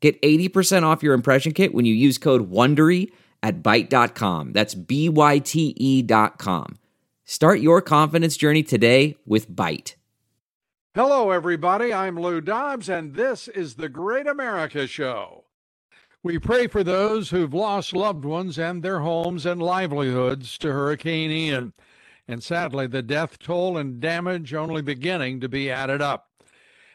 Get 80% off your impression kit when you use code WONDERY at Byte.com. That's B-Y-T-E dot com. Start your confidence journey today with Byte. Hello, everybody. I'm Lou Dobbs, and this is the Great America Show. We pray for those who've lost loved ones and their homes and livelihoods to Hurricane Ian. And sadly, the death toll and damage only beginning to be added up.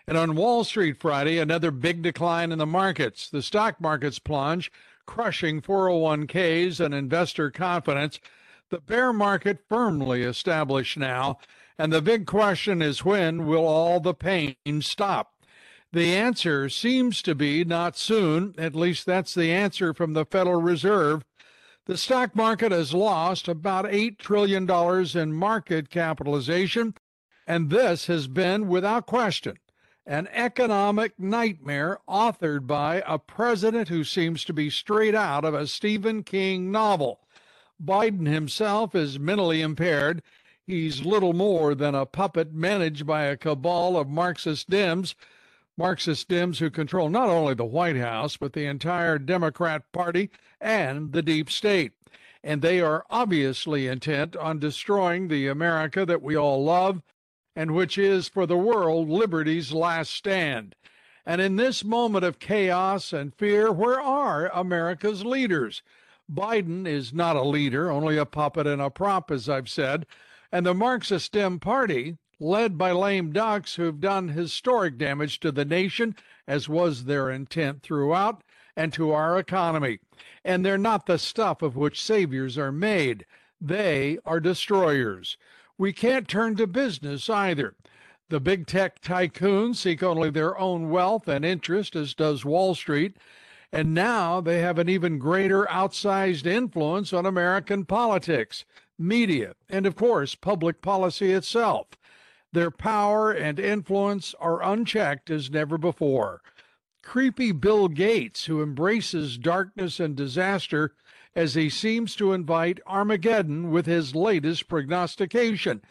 And on Wall Street Friday, another big decline in the markets. The stock markets plunge, crushing 401ks and investor confidence. The bear market firmly established now. And the big question is when will all the pain stop? The answer seems to be not soon. At least that's the answer from the Federal Reserve. The stock market has lost about $8 trillion in market capitalization, and this has been, without question, an economic nightmare authored by a president who seems to be straight out of a Stephen King novel. Biden himself is mentally impaired. He's little more than a puppet managed by a cabal of Marxist Dems Marxist Dems who control not only the White House, but the entire Democrat Party and the deep state. And they are obviously intent on destroying the America that we all love and which is for the world liberty's last stand. And in this moment of chaos and fear, where are America's leaders? Biden is not a leader, only a puppet and a prop, as I've said. And the Marxist Dem Party, led by lame ducks who've done historic damage to the nation, as was their intent throughout, and to our economy. And they're not the stuff of which saviors are made, they are destroyers. We can't turn to business either. The big tech tycoons seek only their own wealth and interest, as does Wall Street. And now they have an even greater outsized influence on American politics, media, and of course, public policy itself. Their power and influence are unchecked as never before. Creepy Bill Gates, who embraces darkness and disaster as he seems to invite Armageddon with his latest prognostication,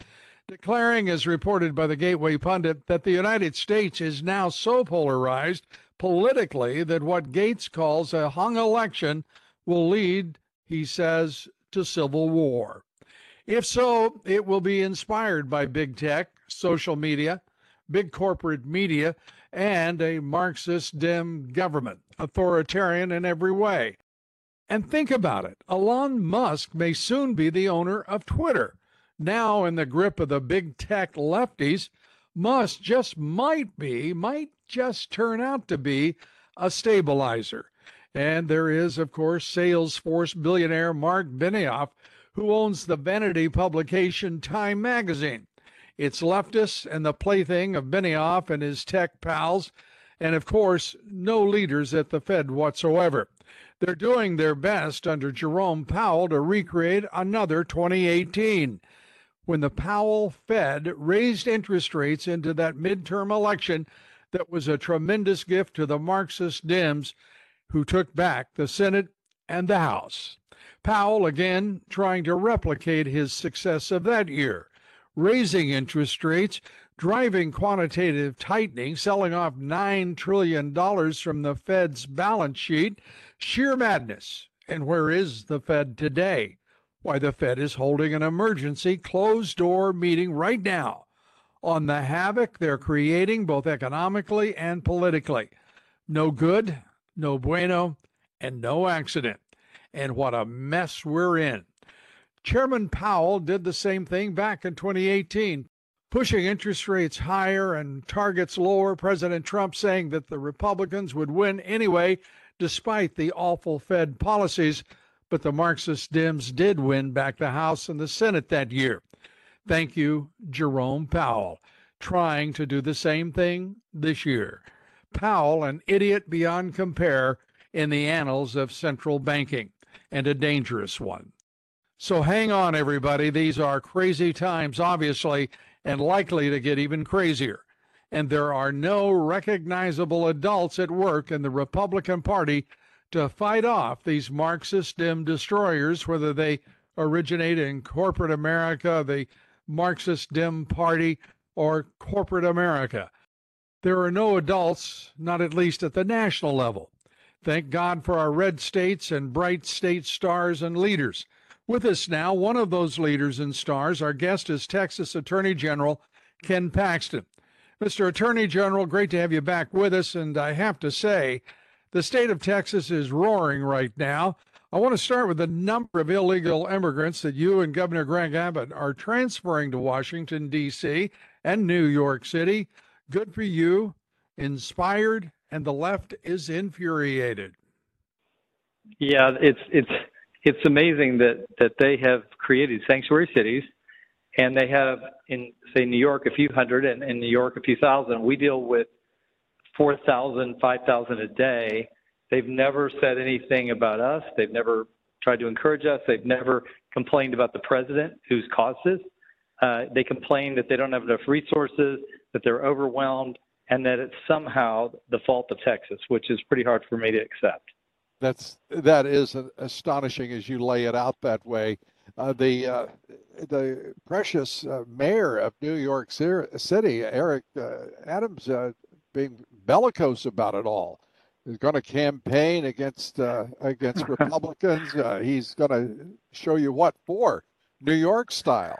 declaring, as reported by the Gateway Pundit, that the United States is now so polarized politically that what Gates calls a hung election will lead, he says, to civil war. If so, it will be inspired by big tech, social media, big corporate media, and a Marxist dim government, authoritarian in every way. And think about it Elon Musk may soon be the owner of Twitter. Now, in the grip of the big tech lefties, Musk just might be, might just turn out to be a stabilizer. And there is, of course, Salesforce billionaire Marc Benioff, who owns the vanity publication Time magazine. It's leftists and the plaything of Benioff and his tech pals, and of course, no leaders at the Fed whatsoever. They're doing their best under Jerome Powell to recreate another 2018 when the Powell Fed raised interest rates into that midterm election that was a tremendous gift to the Marxist Dems who took back the Senate and the House. Powell again trying to replicate his success of that year, raising interest rates, driving quantitative tightening, selling off $9 trillion from the Fed's balance sheet. Sheer madness. And where is the Fed today? Why, the Fed is holding an emergency closed door meeting right now on the havoc they're creating both economically and politically. No good, no bueno, and no accident and what a mess we're in. Chairman Powell did the same thing back in 2018, pushing interest rates higher and targets lower. President Trump saying that the Republicans would win anyway, despite the awful Fed policies. But the Marxist Dems did win back the House and the Senate that year. Thank you, Jerome Powell, trying to do the same thing this year. Powell, an idiot beyond compare, in the annals of central banking and a dangerous one. So hang on, everybody. These are crazy times, obviously, and likely to get even crazier. And there are no recognizable adults at work in the Republican Party to fight off these Marxist dim destroyers, whether they originate in corporate America, the Marxist dim party, or corporate America. There are no adults, not at least at the national level. Thank God for our red states and bright state stars and leaders. With us now, one of those leaders and stars, our guest is Texas Attorney General Ken Paxton. Mr. Attorney General, great to have you back with us. And I have to say, the state of Texas is roaring right now. I want to start with the number of illegal immigrants that you and Governor Greg Abbott are transferring to Washington, D.C. and New York City. Good for you, inspired, and the left is infuriated. Yeah, it's it's it's amazing that that they have created sanctuary cities, and they have in say New York a few hundred, and in New York a few thousand. We deal with 4,000, 5,000 a day. They've never said anything about us. They've never tried to encourage us. They've never complained about the president who's caused this. Uh, they complain that they don't have enough resources, that they're overwhelmed, and that it's somehow the fault of Texas, which is pretty hard for me to accept. That's that is astonishing as you lay it out that way. Uh, the uh, the precious uh, mayor of New York City, Eric uh, Adams, uh, being bellicose about it all. He's going to campaign against uh, against Republicans. he's going to show you what for, New York style.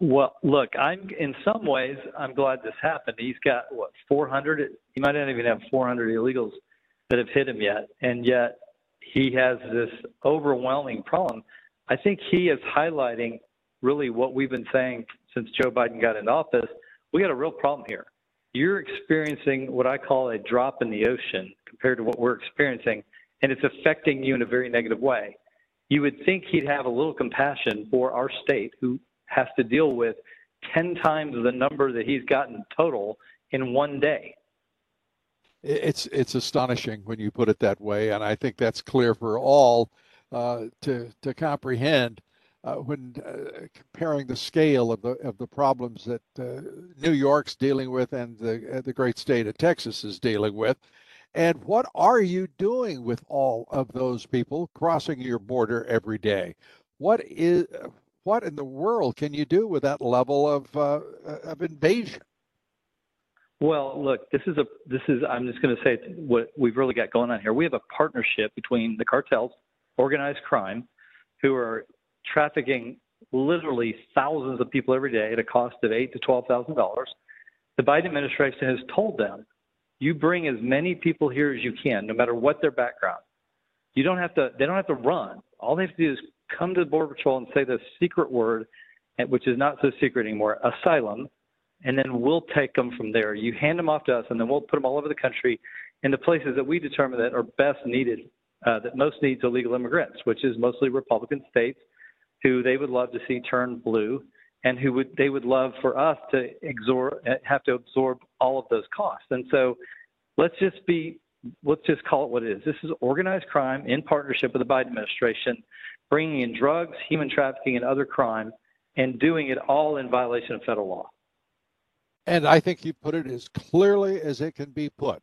Well, look, I'm in some ways I'm glad this happened. He's got what 400. He might not even have 400 illegals that have hit him yet, and yet he has this overwhelming problem. I think he is highlighting really what we've been saying since Joe Biden got in office. We got a real problem here. You're experiencing what I call a drop in the ocean compared to what we're experiencing, and it's affecting you in a very negative way. You would think he'd have a little compassion for our state, who has to deal with 10 times the number that he's gotten total in one day. It's it's astonishing when you put it that way, and I think that's clear for all uh, to to comprehend uh, when uh, comparing the scale of the of the problems that uh, New York's dealing with and the uh, the great state of Texas is dealing with. And what are you doing with all of those people crossing your border every day? What is what in the world can you do with that level of uh, of invasion? Well, look, this is a this is I'm just going to say what we've really got going on here. We have a partnership between the cartels, organized crime, who are trafficking literally thousands of people every day at a cost of eight to twelve thousand dollars. The Biden administration has told them, you bring as many people here as you can, no matter what their background. You don't have to. They don't have to run. All they have to do is come to the Border Patrol and say the secret word, which is not so secret anymore, asylum, and then we'll take them from there. You hand them off to us, and then we'll put them all over the country in the places that we determine that are best needed, uh, that most needs illegal immigrants, which is mostly Republican states who they would love to see turn blue and who would they would love for us to absorb have to absorb all of those costs. And so let's just be let's just call it what it is. This is organized crime in partnership with the Biden administration bringing in drugs, human trafficking, and other crime, and doing it all in violation of federal law. And I think you put it as clearly as it can be put.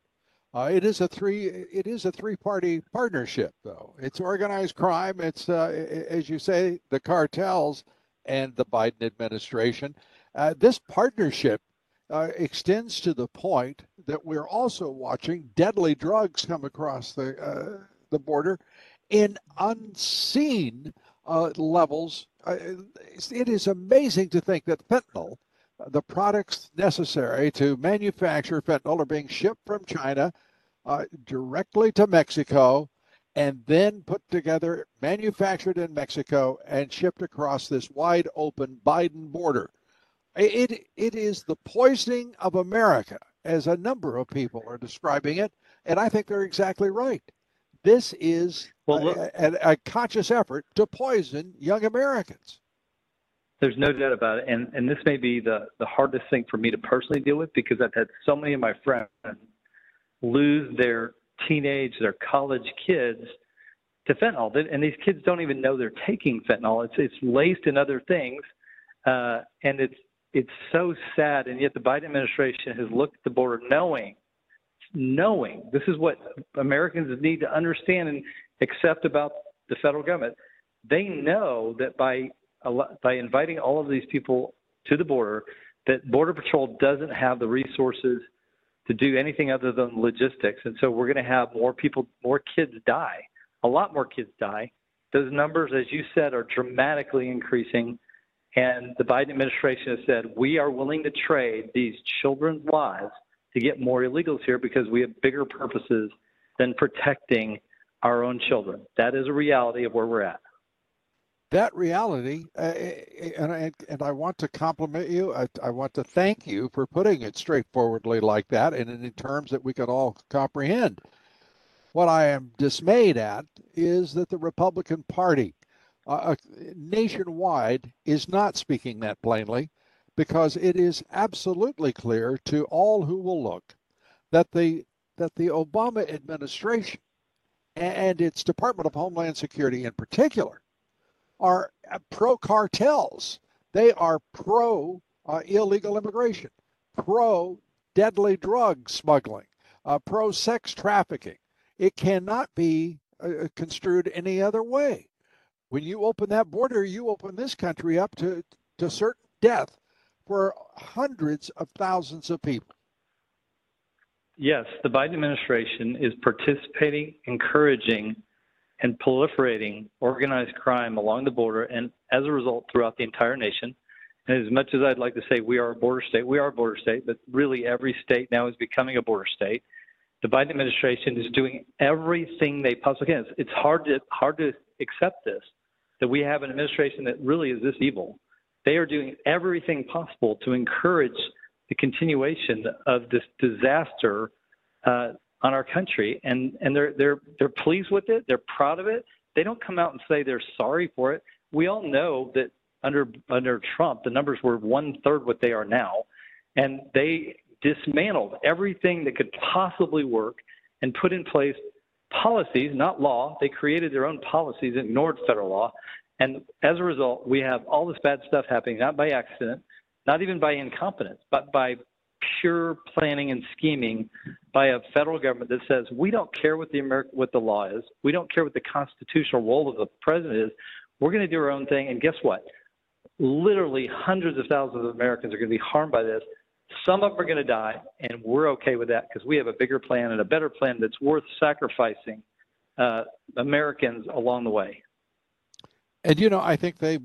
Uh, it is a three. It is a three-party partnership, though. It's organized crime. It's, uh, as you say, the cartels and the Biden administration. Uh, this partnership uh, extends to the point that we're also watching deadly drugs come across the uh, the border, in unseen uh, levels. It is amazing to think that fentanyl, the products necessary to manufacture fentanyl, are being shipped from China uh, directly to Mexico and then put together, manufactured in Mexico, and shipped across this wide open Biden border. It, it is the poisoning of America, as a number of people are describing it, and I think they're exactly right. This is well, a, a, a conscious effort to poison young Americans. There's no doubt about it, and and this may be the the hardest thing for me to personally deal with because I've had so many of my friends lose their teenage, their college kids to fentanyl. And these kids don't even know they're taking fentanyl. It's it's laced in other things, uh, and it's it's so sad. And yet the Biden administration has looked at the border knowing, knowing this is what Americans need to understand and accept about the federal government. They know that by by inviting all of these people to the border, that Border Patrol doesn't have the resources to do anything other than logistics. And so we're going to have more people, more kids die, a lot more kids die. Those numbers, as you said, are dramatically increasing. And the Biden administration has said, we are willing to trade these children's lives to get more illegals here because we have bigger purposes than protecting our own children. That is a reality of where we're at that reality, uh, and, I, and I want to compliment you. I, I, want to thank you for putting it straightforwardly like that and in terms that we can all comprehend. What I am dismayed at is that the Republican Party uh, uh, nationwide is not speaking that plainly because it is absolutely clear to all who will look that the that the Obama administration and its Department of Homeland Security in particular are uh, pro cartels. They are pro uh, illegal immigration, pro deadly drug smuggling, uh, pro sex trafficking. It cannot be uh, uh, construed any other way. When you open that border, you open this country up to, to certain death for hundreds of thousands of people. Yes, the Biden administration is participating, encouraging and proliferating organized crime along the border and as a result throughout the entire nation. And as much as I'd like to say we are a border state, we are a border state, but really every state now is becoming a border state. The Biden administration is doing everything they possibly can. It's, hard to hard to accept this that we have an administration that really is this evil. They are doing everything possible to encourage the continuation of this disaster uh, on our country, and and they're they're they're pleased with it. They're proud of it. They don't come out and say they're sorry for it. We all know that under under Trump, the numbers were one third what they are now, and they dismantled everything that could possibly work and put in place policies, not law. They created their own policies and ignored federal law. And as a result, we have all this bad stuff happening, not by accident, not even by incompetence, but by pure planning and scheming by a federal government that says we don't care what the American what the law is, we don't care what the constitutional role of the president is. We're going to do our own thing, and guess what? Literally hundreds of thousands of Americans are going to be harmed by this. Some of them are going to die, and we're okay with that because we have a bigger plan and a better plan that's worth sacrificing uh, Americans along the way. And you know, I think they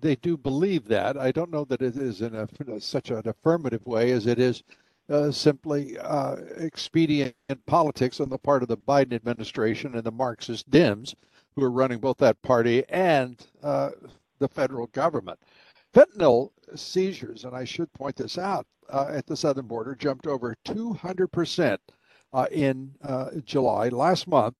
they do believe that. I don't know that it is in a, such an affirmative way as it is uh, simply uh, expedient politics on the part of the Biden administration and the Marxist Dems, who are running both that party and uh, the federal government. Fentanyl seizures, and I should point this out, uh, at the southern border jumped over 200% uh, in uh, July last month,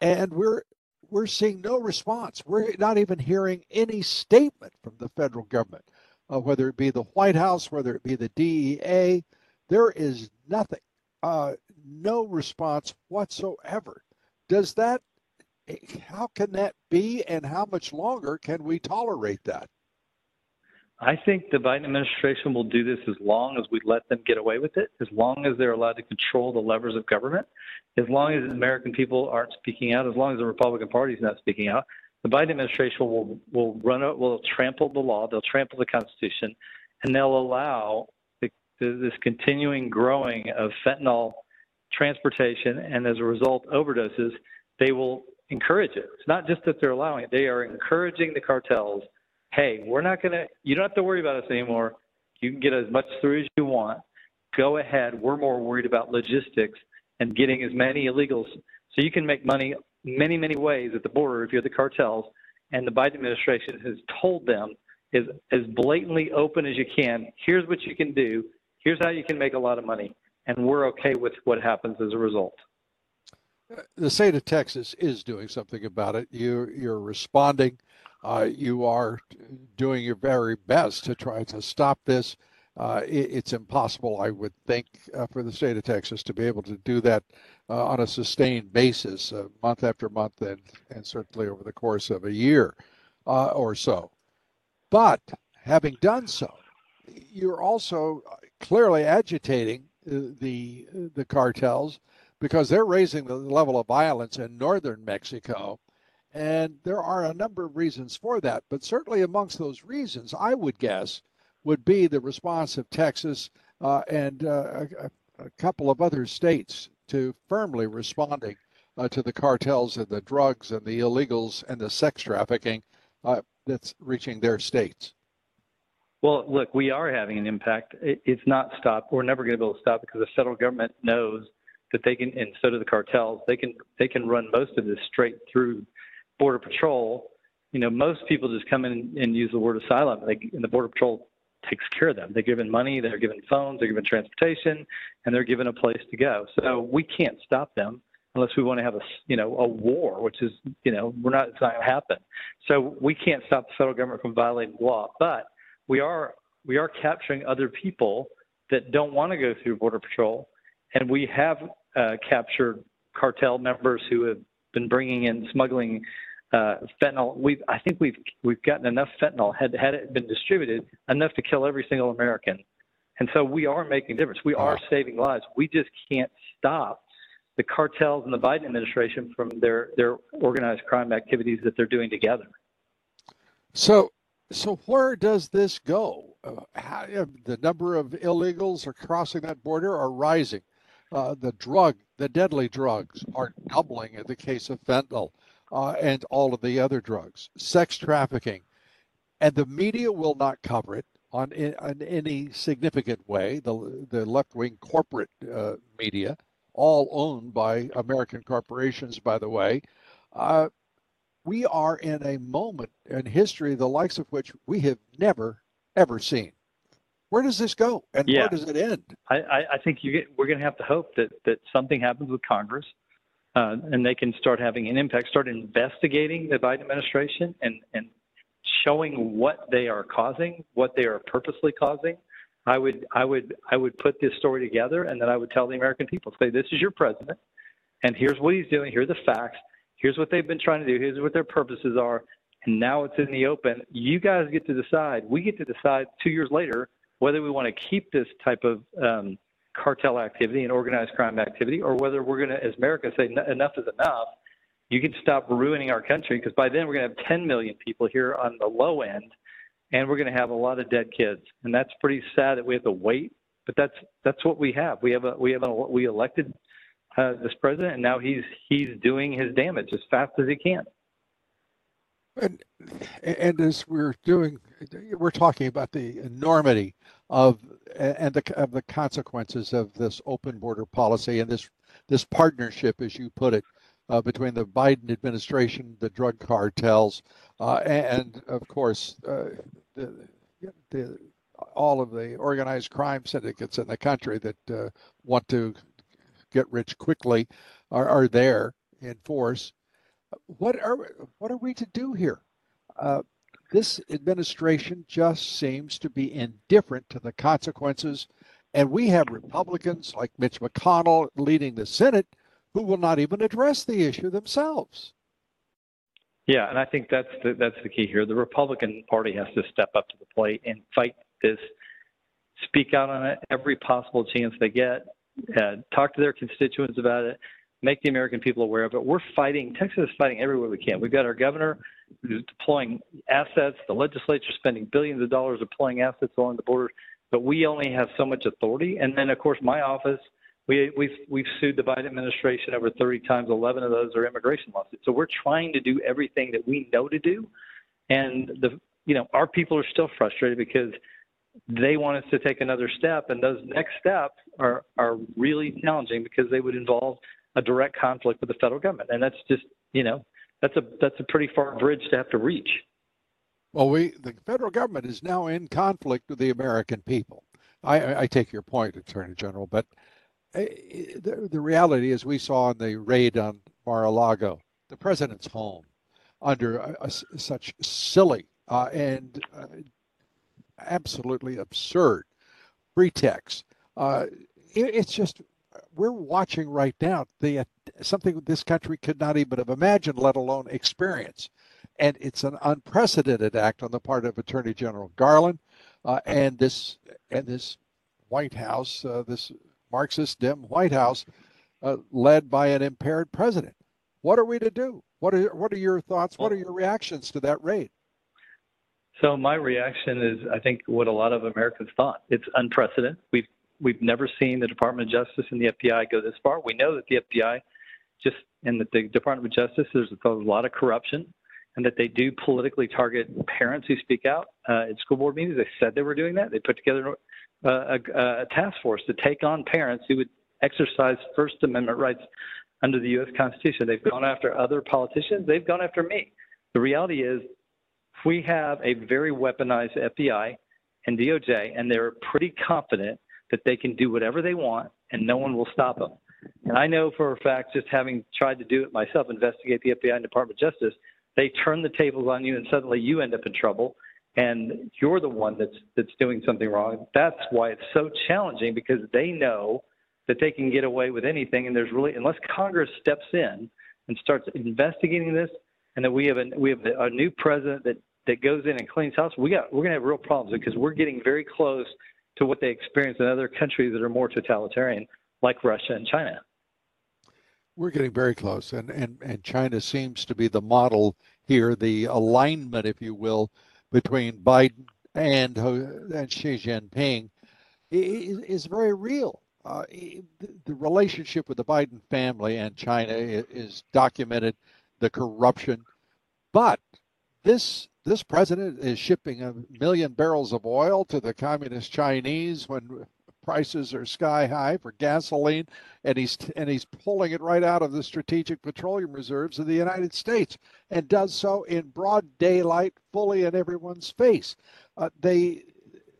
and we're we're seeing no response. We're not even hearing any statement from the federal government, uh, whether it be the White House, whether it be the DEA. There is nothing, uh, no response whatsoever. Does that, how can that be, and how much longer can we tolerate that? I think the Biden administration will do this as long as we let them get away with it, as long as they're allowed to control the levers of government, as long as the American people aren't speaking out, as long as the Republican Party is not speaking out. The Biden administration will will run it, will trample the law, they'll trample the Constitution, and they'll allow the, this continuing growing of fentanyl transportation, and as a result, overdoses. They will encourage it. It's not just that they're allowing it; they are encouraging the cartels hey, we're not going to, you don't have to worry about us anymore. You can get as much through as you want. Go ahead. We're more worried about logistics and getting as many illegals. So you can make money many, many ways at the border if you're the cartels. And the Biden administration has told them is as blatantly open as you can. Here's what you can do. Here's how you can make a lot of money. And we're okay with what happens as a result. The state of Texas is doing something about it. You, you're responding uh, you are doing your very best to try to stop this. Uh, it, it's impossible, I would think, uh, for the state of Texas to be able to do that uh, on a sustained basis, uh, month after month, and, and certainly over the course of a year uh, or so. But having done so, you're also clearly agitating the the cartels because they're raising the level of violence in northern Mexico. And there are a number of reasons for that. But certainly amongst those reasons, I would guess, would be the response of Texas uh, and uh, a, a, couple of other states to firmly responding uh, to the cartels and the drugs and the illegals and the sex trafficking uh, that's reaching their states. Well, look, we are having an impact. It's not stopped. We're never going to be able to stop because the federal government knows that they can, and so do the cartels. They can they can run most of this straight through border patrol. You know, most people just come in and use the word asylum, they, and the border patrol takes care of them. They're given money, they're given phones, they're given transportation, and they're given a place to go. So we can't stop them unless we want to have a you know a war, which is you know we're not it's not going to happen. So we can't stop the federal government from violating law, but we are we are capturing other people that don't want to go through border patrol, and we have uh, captured cartel members who have been bringing in smuggling uh, fentanyl. We've I think we've we've gotten enough fentanyl had had it been distributed enough to kill every single American, and so we are making a difference. We are saving lives. We just can't stop the cartels and the Biden administration from their their organized crime activities that they're doing together. So so where does this go? Uh, how, the number of illegals are crossing that border are rising. Uh, the drug, the deadly drugs, are doubling in the case of fentanyl uh, and all of the other drugs. Sex trafficking, and the media will not cover it on in, any significant way. The the left wing corporate uh, media, all owned by American corporations, by the way, uh, we are in a moment in history the likes of which we have never ever seen. Where does this go, and yeah. where does it end? I, I, think get, we're going to have to hope that that something happens with Congress, uh, and they can start having an impact, start investigating the Biden administration, and and showing what they are causing, what they are purposely causing. I would I would I would put this story together, and then I would tell the American people, say, this is your president, and here's what he's doing. Here are the facts Here's what they've been trying to do. Here's what their purposes are. And now it's in the open. You guys get to decide. We get to decide two years later whether we want to keep this type of um, cartel activity and organized crime activity, or whether we're going to, as America, say enough is enough. You can stop ruining our country because by then we're going to have 10 million people here on the low end, and we're going to have a lot of dead kids. And that's pretty sad that we have to wait. But that's that's what we have. We have a we have a we elected uh, this president, and now he's he's doing his damage as fast as he can. And and as we're doing, we're talking about the enormity of and the of the consequences of this open border policy and this this partnership, as you put it, uh, between the Biden administration, the drug cartels, uh, and, of course uh, the, the all of the organized crime syndicates in the country that uh, want to get rich quickly are, are there in force. What are what are we to do here? Uh, this administration just seems to be indifferent to the consequences, and we have Republicans like Mitch McConnell leading the Senate who will not even address the issue themselves. Yeah, and I think that's the, that's the key here. The Republican Party has to step up to the plate and fight this, speak out on it every possible chance they get, uh, talk to their constituents about it, make the American people aware of it. We're fighting, Texas is fighting everywhere we can. We've got our governor deploying assets, the legislature spending billions of dollars deploying assets along the border, but we only have so much authority. And then, of course, my office, we, we've, we've sued the Biden administration over 30 times. 11 of those are immigration lawsuits. So we're trying to do everything that we know to do. And the, you know, our people are still frustrated because they want us to take another step, and those next steps are are really challenging because they would involve a direct conflict with the federal government, and that's just you know that's a that's a pretty far bridge to have to reach. Well, we the federal government is now in conflict with the American people. I, I take your point, Attorney General, but eh, the, the reality is we saw in the raid on Mar-a-Lago, the president's home, under a, a, such silly uh, and uh, absolutely absurd pretext. Uh, it, it's just we're watching right now the uh, something this country could not even have imagined, let alone experience. And it's an unprecedented act on the part of Attorney General Garland uh, and this and this White House, uh, this Marxist dim White House, uh, led by an impaired president. What are we to do? What are what are your thoughts? What are your reactions to that raid? So my reaction is, I think what a lot of Americans thought. It's unprecedented. We've we've never seen the Department of Justice and the FBI go this far. We know that the FBI, just in the, the Department of Justice, there's a lot of corruption, and that they do politically target parents who speak out uh, at school board meetings. They said they were doing that. They put together uh, a, a task force to take on parents who would exercise First Amendment rights under the U.S. Constitution. They've gone after other politicians. They've gone after me. The reality is, we have a very weaponized FBI and DOJ, and they're pretty confident that they can do whatever they want and no one will stop them. And I know for a fact, just having tried to do it myself, investigate the FBI and Department of Justice, they turn the tables on you and suddenly you end up in trouble and you're the one that's that's doing something wrong. That's why it's so challenging because they know that they can get away with anything and there's really unless Congress steps in and starts investigating this and that we have a we have a new president that that goes in and cleans house, we got we're going to have real problems because we're getting very close to what they experience in other countries that are more totalitarian, like Russia and China. We're getting very close, and and and China seems to be the model here, the alignment, if you will, between Biden and and Xi Jinping is, is very real. Uh, the relationship with the Biden family and China is documented, the corruption, but this this president is shipping a million barrels of oil to the communist Chinese when prices are sky high for gasoline and he's and he's pulling it right out of the strategic petroleum reserves of the United States and does so in broad daylight fully in everyone's face. Uh, they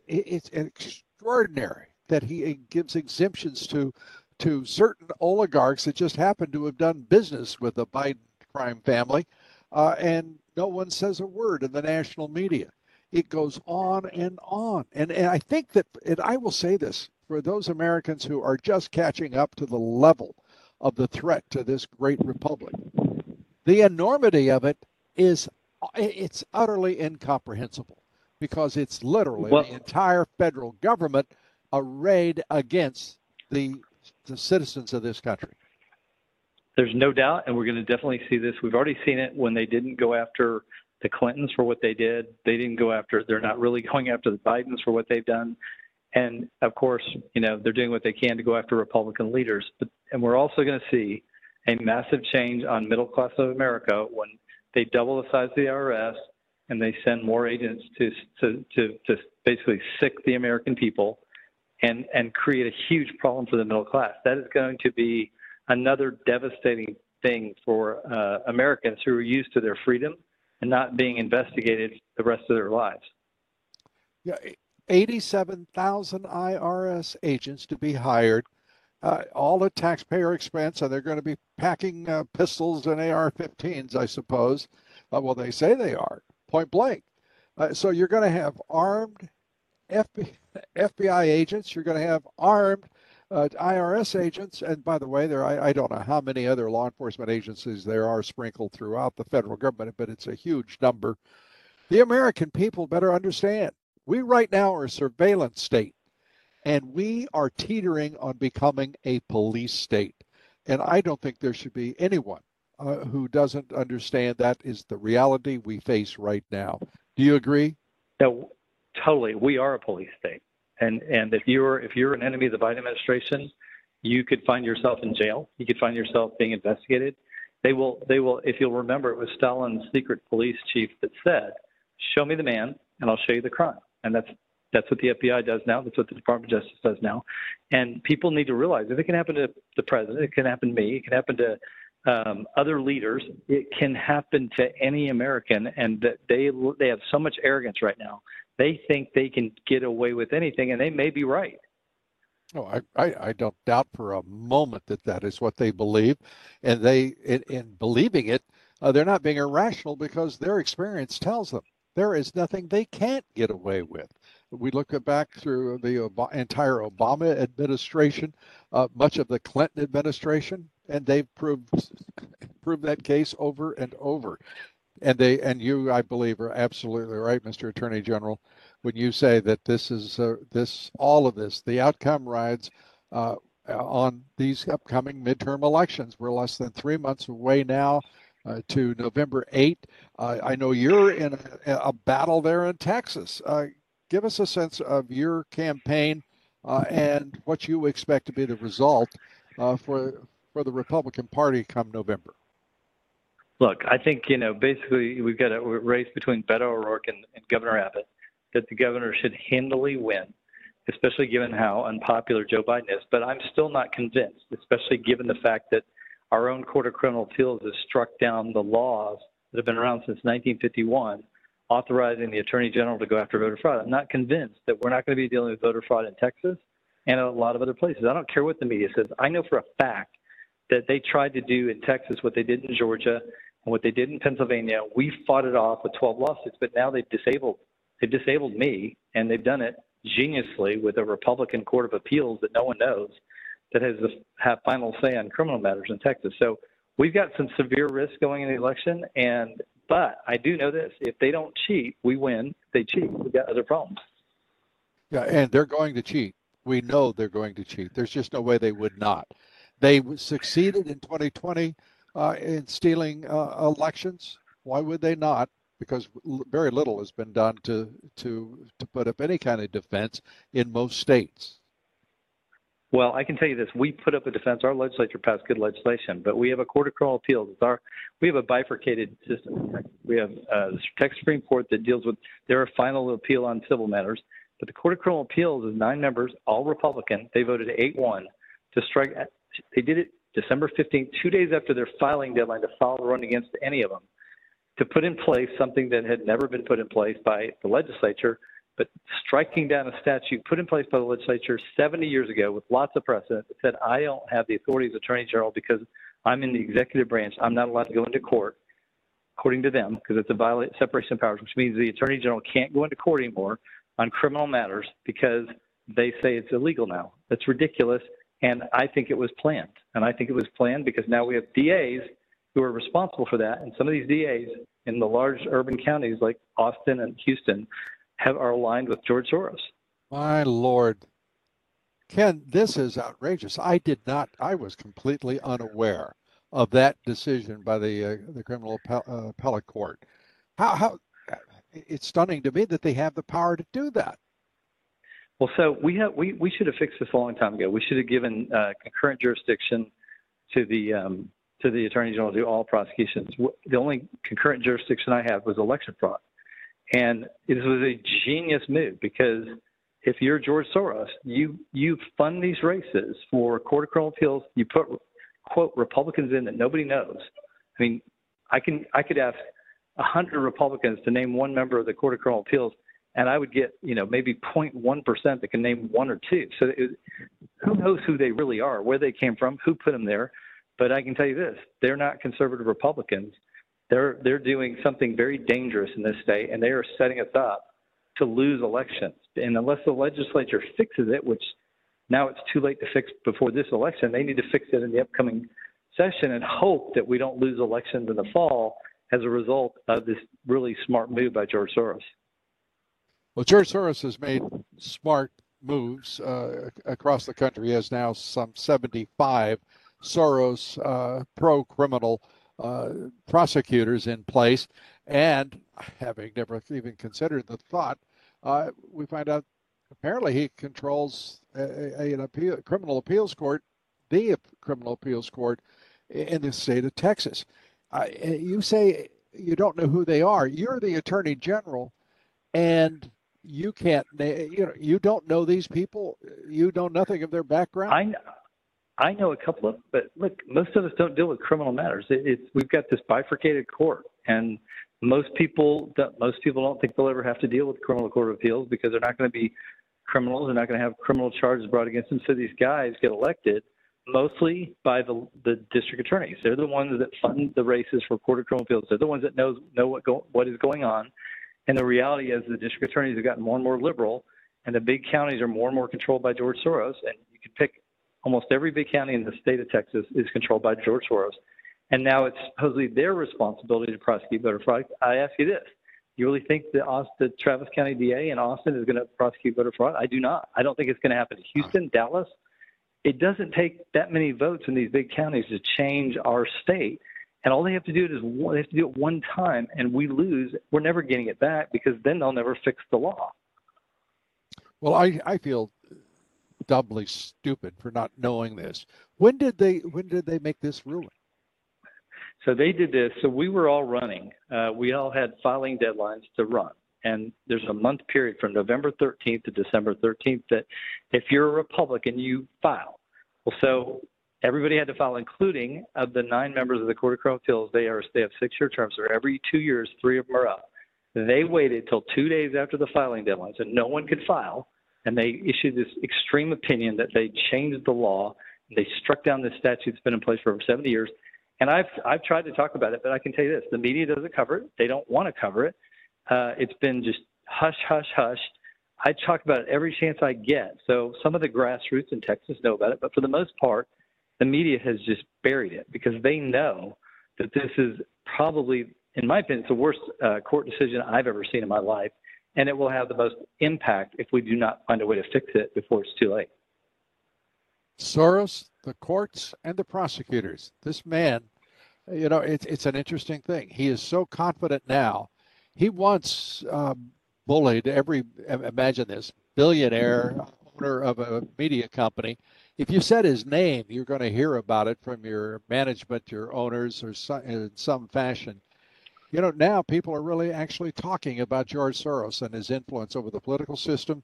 it's extraordinary that he gives exemptions to to certain oligarchs that just happen to have done business with the Biden crime family uh, and no one says a word in the national media. It goes on and on. And, and I think that, and I will say this for those Americans who are just catching up to the level of the threat to this great republic, the enormity of it is it's utterly incomprehensible because it's literally well, the entire federal government arrayed against the the citizens of this country. There's no doubt, and we're going to definitely see this. We've already seen it when they didn't go after the Clintons for what they did. They didn't go after. They're not really going after the Bidens for what they've done. And of course, you know they're doing what they can to go after Republican leaders. But and we're also going to see a massive change on middle class of America when they double the size of the IRS and they send more agents to to to, to basically sick the American people and and create a huge problem for the middle class. That is going to be another devastating thing for uh, Americans who are used to their freedom and not being investigated the rest of their lives. Yeah, 87,000 IRS agents to be hired, uh, all at taxpayer expense, and they're going to be packing uh, pistols and AR 15s, I suppose. Uh, well, they say they are, point blank. Uh, so you're going to have armed FBI agents, you're going to have armed uh, IRS agents, and by the way, there I, I, don't know how many other law enforcement agencies there are sprinkled throughout the federal government, but it's a huge number. The American people better understand we right now are a surveillance state, and we are teetering on becoming a police state. And I don't think there should be anyone uh, who doesn't understand that is the reality we face right now. Do you agree? No, totally. We are a police state. And and if you're if you're an enemy of the Biden administration, you could find yourself in jail. You could find yourself being investigated. They will they will if you'll remember it was Stalin's secret police chief that said, "Show me the man and I'll show you the crime." And that's that's what the FBI does now. That's what the Department of Justice does now. And people need to realize if it can happen to the president, it can happen to me, it can happen to um, other leaders, it can happen to any American. And that they they have so much arrogance right now they think they can get away with anything, and they may be right. Oh, I, I, I don't doubt for a moment that that is what they believe, and they in, in believing it, uh, they're not being irrational because their experience tells them there is nothing they can't get away with. We look back through the Ob- entire Obama administration, uh, much of the Clinton administration, and they've proved proved that case over and over. And they and you, I believe, are absolutely right, Mr. Attorney General, when you say that this is uh, this all of this, the outcome rides uh, on these upcoming midterm elections. We're less than three months away now. Uh, to November 8. Uh, I know you're in a, a, battle there in Texas. Uh, give us a sense of your campaign uh, and what you expect to be the result uh, for for the Republican Party come November. Look, I think you know basically we've got a race between Beto O'Rourke and, and Governor Abbott that the governor should handily win, especially given how unpopular Joe Biden is. But I'm still not convinced, especially given the fact that our own Court of Criminal Appeals has struck down the laws that have been around since 1951 authorizing the Attorney General to go after voter fraud. I'm not convinced that we're not going to be dealing with voter fraud in Texas and a lot of other places. I don't care what the media says. I know for a fact that they tried to do in Texas what they did in Georgia and what they did in Pennsylvania. We fought it off with 12 lawsuits, but now they've disabled they've disabled me, and they've done it geniusly with a Republican Court of Appeals that no one knows that has have final say on criminal matters in Texas. So we've got some severe risk going in the election, and but I do know this: if they don't cheat, we win. If they cheat, we've got other problems. Yeah, and they're going to cheat. We know they're going to cheat. There's just no way they would not. They succeeded in 2020 uh, in stealing uh, elections. Why would they not? Because very little has been done to to to put up any kind of defense in most states. Well, I can tell you this: we put up a defense. Our legislature passed good legislation, but we have a court of criminal appeals. It's our we have a bifurcated system. We have uh, the Texas Supreme Court that deals with their final appeal on civil matters, but the Court of Criminal Appeals is nine members, all Republican. They voted eight-one to strike. They did it December 15th, two days after their filing deadline to file a run against any of them, to put in place something that had never been put in place by the legislature but striking down a statute put in place by the legislature 70 years ago with lots of precedent that said I don't have the authority as Attorney General because I'm in the executive branch. I'm not allowed to go into court, according to them, because it's a violation separation of powers, which means the Attorney General can't go into court anymore on criminal matters because they say it's illegal now. That's ridiculous. And I think it was planned. And I think it was planned because now we have DAs who are responsible for that. And some of these DAs in the large urban counties like Austin and Houston have are aligned with George Soros. My lord. Ken, this is outrageous. I did not I was completely unaware of that decision by the uh, the criminal uh, appellate court. How how it's stunning to me that they have the power to do that. Well, so we have we, we should have fixed this a long time ago. We should have given uh, concurrent jurisdiction to the um, to the attorney general to do all prosecutions. The only concurrent jurisdiction I have was election fraud. And this was a genius move because if you're George Soros, you you fund these races for Court of Criminal Appeals. You put quote Republicans in that nobody knows. I mean, I can I could ask hundred Republicans to name one member of the Court of Criminal Appeals, and I would get you know maybe 0.1 percent that can name one or two. So it, who knows who they really are, where they came from, who put them there. But I can tell you this: they're not conservative Republicans. They're they're doing something very dangerous in this state, and they are setting us up to lose elections. And unless the legislature fixes it, which now it's too late to fix before this election, they need to fix it in the upcoming session and hope that we don't lose elections in the fall as a result of this really smart move by George Soros. Well, George Soros has made smart moves uh, across the country. He has now some 75 Soros uh, pro criminal uh, prosecutors in place. And having never even considered the thought, uh, we find out apparently he controls a, a, an appeal, criminal appeals court, the criminal appeals court in the state of Texas. You say you don't know who they are. You're the attorney general, and you can't. You know, you don't know these people. You know nothing of their background. I know, I know a couple of, but look, most of us don't deal with criminal matters. It, it's we've got this bifurcated court, and most people don't, most people don't think they'll ever have to deal with criminal court of appeals because they're not going to be criminals. They're not going to have criminal charges brought against them. So these guys get elected mostly by the the district attorneys. They're the ones that fund the races for court of criminal appeals. They're the ones that know know what go, what is going on. And the reality is, the district attorneys have gotten more and more liberal and the big counties are more and more controlled by George Soros. And you can pick almost every big county in the state of Texas is controlled by George Soros. And now it's supposedly their responsibility to prosecute voter fraud. I ask you this: You really think the, Austin, the Travis County DA in Austin is going to prosecute voter fraud? I do not. I don't think it's going to happen. Houston, Dallas. It doesn't take that many votes in these big counties to change our state. And all they have to do is they have to do it one time, and we lose. We're never getting it back because then they'll never fix the law. Well, I, I feel doubly stupid for not knowing this. When did they when did they make this ruling? So they did this. So we were all running. Uh, we all had filing deadlines to run. And there's a month period from November 13th to December 13th that if you're a Republican, you file. Well, so everybody had to file, including of the nine members of the Court of Criminal Appeals. They are they have six year terms. So every two years, three of them are up. They waited till two days after the filing deadline, so no one could file, and they issued this extreme opinion that they changed the law. They struck down this statute that's been in place for over 70 years. And I've I've tried to talk about it, but I can tell you this: the media doesn't cover it. They don't want to cover it. Uh, it's been just hush, hush, hush. I talk about it every chance I get. So some of the grassroots in Texas know about it, but for the most part, the media has just buried it because they know that this is probably, in my opinion, it's the worst uh, court decision I've ever seen in my life, and it will have the most impact if we do not find a way to fix it before it's too late. Soros, the courts, and the prosecutors. This man, you know, it's it's an interesting thing. He is so confident now. He once um, bullied every. Imagine this billionaire owner of a media company. If you said his name, you're going to hear about it from your management, your owners, or some, in some fashion. You know, now people are really actually talking about George Soros and his influence over the political system,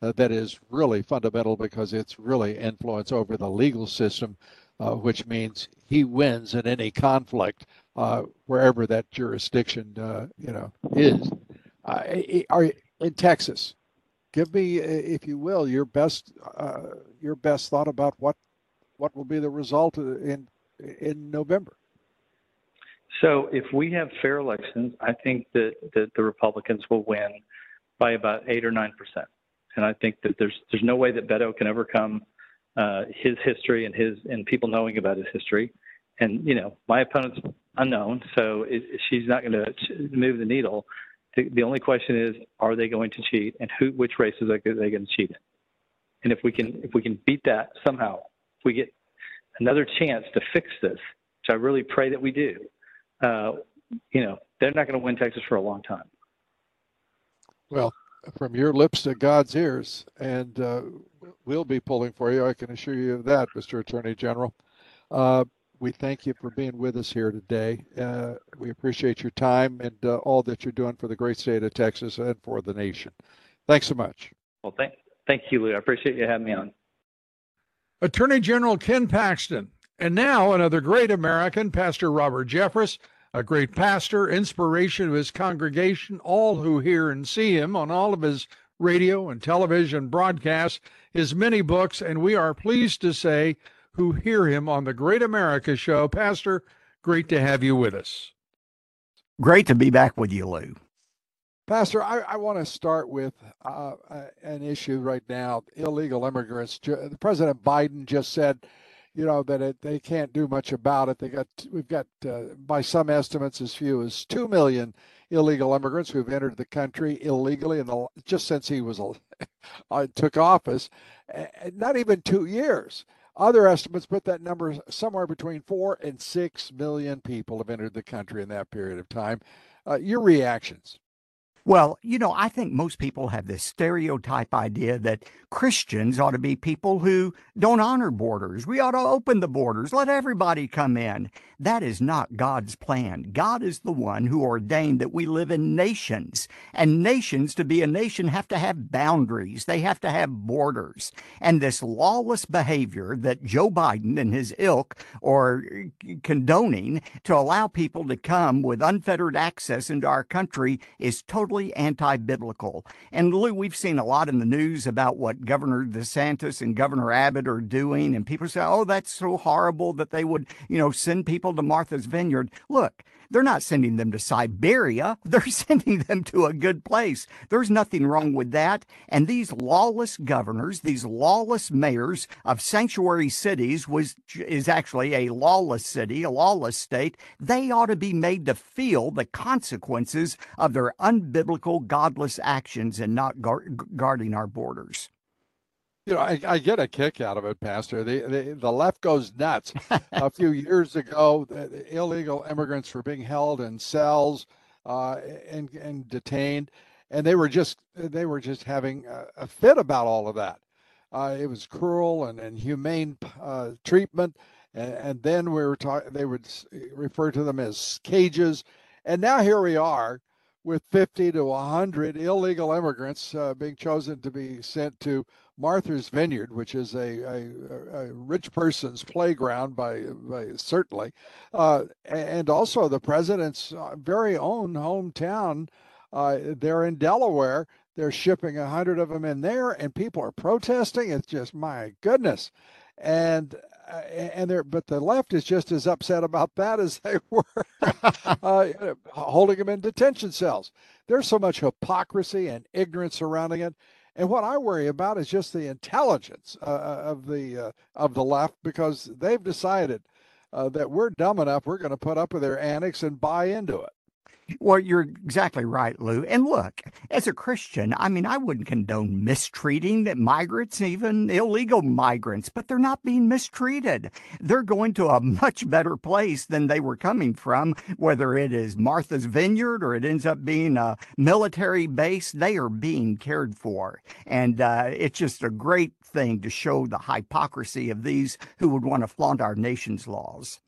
uh, that is really fundamental because it's really influence over the legal system, uh, which means he wins in any conflict uh, wherever that jurisdiction uh, you know is. Uh, are in Texas? Give me, if you will, your best uh, your best thought about what what will be the result in in November. So, if we have fair elections, I think that, that the Republicans will win by about eight or nine percent and I think that there's there's no way that Beto can overcome uh, his history and his and people knowing about his history. And you know, my opponent's unknown, so it, she's not going to move the needle. The, the, only question is, are they going to cheat, and who, which races are they going to cheat in? And if we can if we can beat that somehow, if we get another chance to fix this, which I really pray that we do. Uh, you know, they're not going to win Texas for a long time. Well, from your lips to God's ears, and uh, we'll be pulling for you. I can assure you of that, Mr. Attorney General. Uh, we thank you for being with us here today. Uh, we appreciate your time and uh, all that you're doing for the great state of Texas and for the nation. Thanks so much. Well, thank, thank you, Lou. I appreciate you having me on. Attorney General Ken Paxton. And now another great American, Pastor Robert Jeffress a great pastor, inspiration of his congregation, all who hear and see him on all of his radio and television broadcasts, his many books, and we are pleased to say who hear him on the Great America Show. Pastor, great to have you with us. Great to be back with you, Lou. Pastor, I, I want to start with uh, an issue right now illegal immigrants. President Biden just said you know that it, they can't do much about it. They got we've got uh, by some estimates as few as two million illegal immigrants who've entered the country illegally in the just since he was uh, took office, not even two years. Other estimates put that number somewhere between four and six million people have entered the country in that period of time. Uh, your reactions? Well, you know, I think most people have this stereotype idea that Christians ought to be people who don't honor borders. We ought to open the borders, let everybody come in. That is not God's plan. God is the one who ordained that we live in nations. And nations, to be a nation, have to have boundaries, they have to have borders. And this lawless behavior that Joe Biden and his ilk are uh, condoning to allow people to come with unfettered access into our country is totally anti biblical. And Lou, we've seen a lot in the news about what Governor DeSantis and Governor Abbott are doing. And people say, oh, that's so horrible that they would, you know, send people to Martha's Vineyard. Look, They're not sending them to Siberia. They're sending them to a good place. There's nothing wrong with that. And these lawless governors, these lawless mayors of sanctuary cities was is actually a lawless city, a lawless state. They ought to be made to feel the consequences of their unbiblical, godless actions and not guarding our borders. You know, I, I, get a kick out of it, Pastor. The the, the left goes nuts. a few years ago, illegal immigrants were being held in cells uh, and and detained, and they were just they were just having a, a fit about all of that. Uh, it was cruel and and humane uh, treatment, and, and, then we were talking. They would refer to them as cages, and now here we are with 50 to 100 illegal immigrants uh, being chosen to be sent to Martha's Vineyard, which is a, a, a rich person's playground, by, by certainly, uh, and also the president's uh, very own hometown. Uh, they're in Delaware. They're shipping a hundred of them in there, and people are protesting. It's just my goodness, and uh, and there, but the left is just as upset about that as they were uh, holding them in detention cells. There's so much hypocrisy and ignorance surrounding it. And what I worry about is just the intelligence uh, uh of the uh, of the left because they've decided uh, that we're dumb enough we're going to put up with their annex and buy into it. Well, you're exactly right, Lou. And look, as a Christian, I mean, I wouldn't condone mistreating migrants, even illegal migrants, but they're not being mistreated. They're going to a much better place than they were coming from, whether it is Martha's Vineyard or it ends up being a military base. They are being cared for. And uh, it's just a great thing to show the hypocrisy of these who would want to flaunt our nation's laws.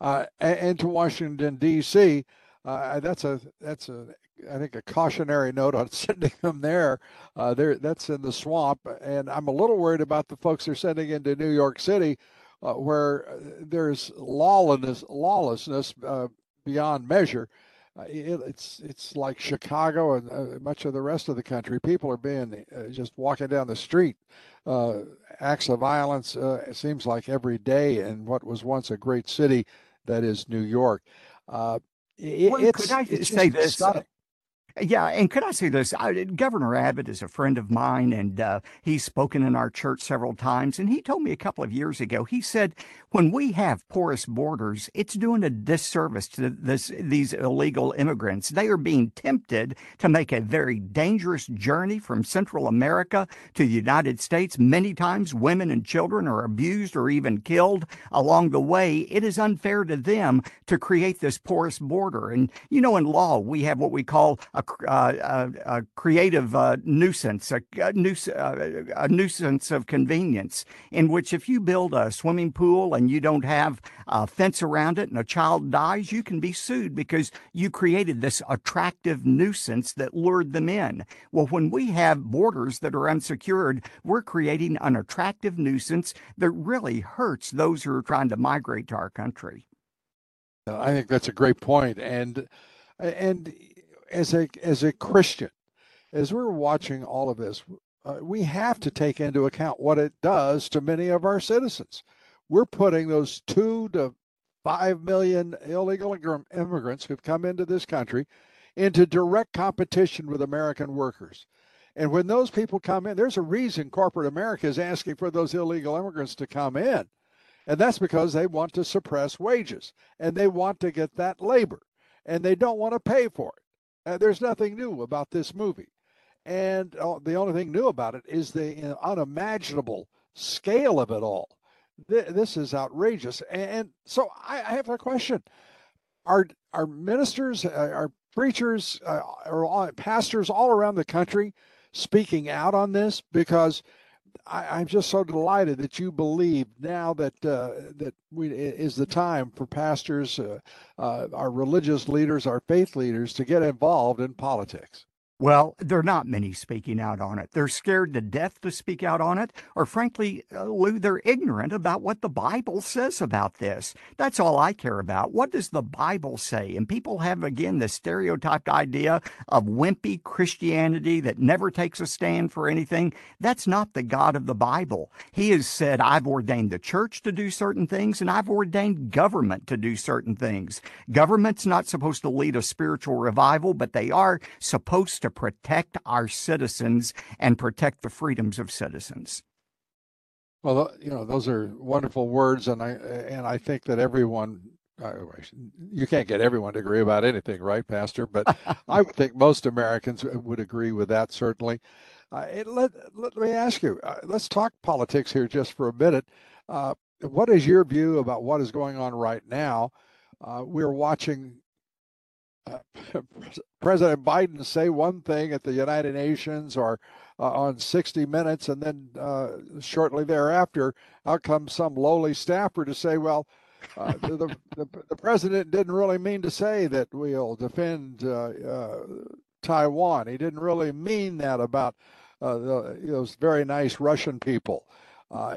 Uh, and to Washington, D.C., uh, that's a that's a I think a cautionary note on sending them there. Uh, there that's in the swamp, and I'm a little worried about the folks they're sending into New York City, uh, where uh, there's lawlessness lawlessness uh, beyond measure. Uh, it, it's it's like Chicago and much of the rest of the country. People are being just walking down the street. acts of violence it seems like every day in what was once a great city that is New York. It, well, could I say this? Yeah, and could I say this? I, Governor Abbott is a friend of mine, and uh, he's spoken in our church several times. And he told me a couple of years ago, he said, when we have porous borders, it's doing a disservice to this, these illegal immigrants. They are being tempted to make a very dangerous journey from Central America to the United States. Many times, women and children are abused or even killed along the way. It is unfair to them to create this porous border. And, you know, in law, we have what we call a a, a, creative uh, nuisance, a, a, nuisance, uh, a nuisance of convenience, in which if you build a swimming pool and you don't have a fence around it and a child dies, you can be sued because you created this attractive nuisance that lured them in. Well, when we have borders that are unsecured, we're creating an attractive nuisance that really hurts those who are trying to migrate to our country. I think that's a great point, and and as a as a Christian, as we're watching all of this, uh, we have to take into account what it does to many of our citizens. We're putting those two to five million illegal immigrants who've come into this country into direct competition with American workers. And when those people come in, there's a reason corporate America is asking for those illegal immigrants to come in. And that's because they want to suppress wages and they want to get that labor and they don't want to pay for it. Uh, there's nothing new about this movie. And uh, the only thing new about it is the uh, unimaginable scale of it all. Th- this is outrageous. And, and so I, I, have a question. Are, are ministers, uh, are preachers, uh, or pastors all around the country speaking out on this? Because I, am just so delighted that you believe now that uh, that we is the time for pastors, uh, uh, our religious leaders, our faith leaders to get involved in politics. Well, there are not many speaking out on it. They're scared to death to speak out on it, or frankly, uh, Lou, they're ignorant about what the Bible says about this. That's all I care about. What does the Bible say? And people have, again, the stereotyped idea of wimpy Christianity that never takes a stand for anything. That's not the God of the Bible. He has said, I've ordained the church to do certain things, and I've ordained government to do certain things. Government's not supposed to lead a spiritual revival, but they are supposed to to protect our citizens and protect the freedoms of citizens. Well, you know, those are wonderful words, and I and I think that everyone you can't get everyone to agree about anything, right, Pastor? But I would think most Americans would agree with that, certainly. Uh, let, let, me ask you, uh, let's talk politics here just for a minute. Uh, what is your view about what is going on right now? Uh, we're watching President Biden say one thing at the United Nations or uh, on 60 Minutes, and then uh, shortly thereafter, out comes some lowly staffer to say, well, uh, the, the, the, president didn't really mean to say that we'll defend uh, uh, Taiwan. He didn't really mean that about uh, the, those very nice Russian people.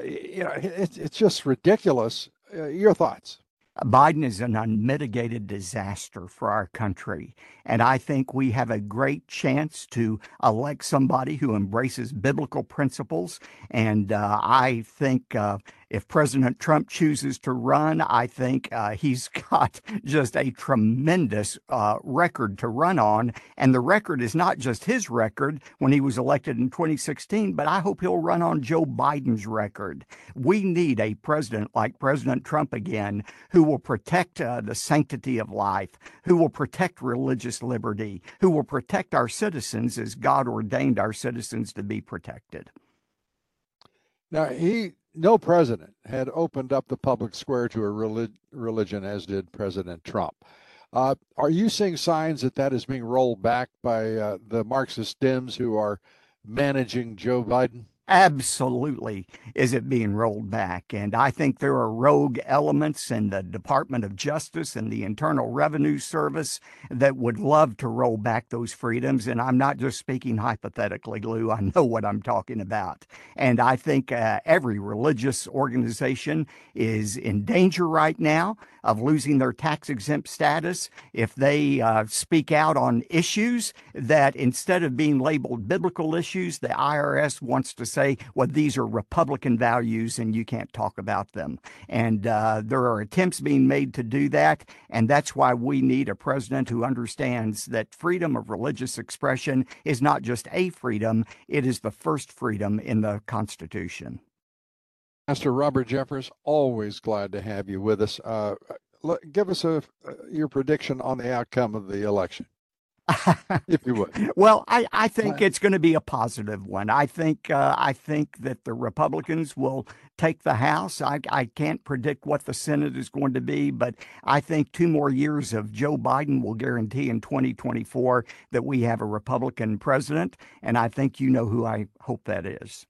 you know, it, it's just ridiculous. your thoughts? Biden is an unmitigated disaster for our country. And I think we have a great chance to elect somebody who embraces biblical principles. And uh, I think uh, if President Trump chooses to run, I think uh, he's got just a tremendous uh, record to run on. And the record is not just his record when he was elected in 2016, but I hope he'll run on Joe Biden's record. We need a president like President Trump again who will protect uh, the sanctity of life, who will protect religious liberty, who will protect our citizens as God ordained our citizens to be protected. Now, he no president had opened up the public square to a relig- religion as did President Trump. Uh, are you seeing signs that that is being rolled back by uh, the Marxist Dems who are managing Joe Biden? Absolutely is it being rolled back. And I think there are rogue elements in the Department of Justice and the Internal Revenue Service that would love to roll back those freedoms. And I'm not just speaking hypothetically, Lou. I know what I'm talking about. And I think uh, every religious organization is in danger right now of losing their tax exempt status if they uh, speak out on issues that instead of being labeled biblical issues, the IRS wants to say, well, these are Republican values and you can't talk about them. And uh, there are attempts being made to do that. And that's why we need a president who understands that freedom of religious expression is not just a freedom, it is the first freedom in the Constitution. Pastor Robert Jeffress, always glad to have you with us. Uh, give us a, uh, your prediction on the outcome of the election. if you would. Well, I, I think it's going to be a positive one. I think uh, I think that the Republicans will take the House. I, I can't predict what the Senate is going to be, but I think two more years of Joe Biden will guarantee in 2024 that we have a Republican president, and I think you know who I hope that is.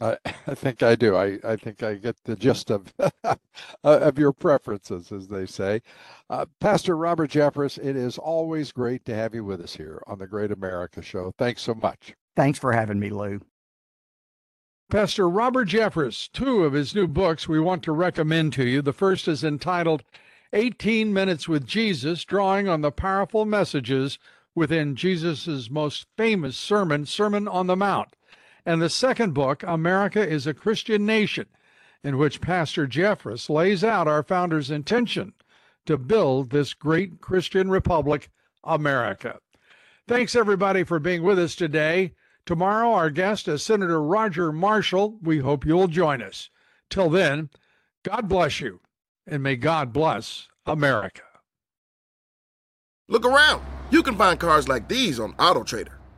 I, I think I do. I, I think I get the gist of of your preferences, as they say. Uh, Pastor Robert Jeffress, it is always great to have you with us here on the Great America Show. Thanks so much. Thanks for having me, Lou. Pastor Robert Jeffress, two of his new books we want to recommend to you. The first is entitled 18 Minutes with Jesus, drawing on the powerful messages within Jesus' most famous sermon, Sermon on the Mount and the second book, America is a Christian Nation, in which Pastor Jeffress lays out our founder's intention to build this great Christian republic, America. Thanks, everybody, for being with us today. Tomorrow, our guest is Senator Roger Marshall. We hope you'll join us. Till then, God bless you, and may God bless America. Look around. You can find cars like these on AutoTrader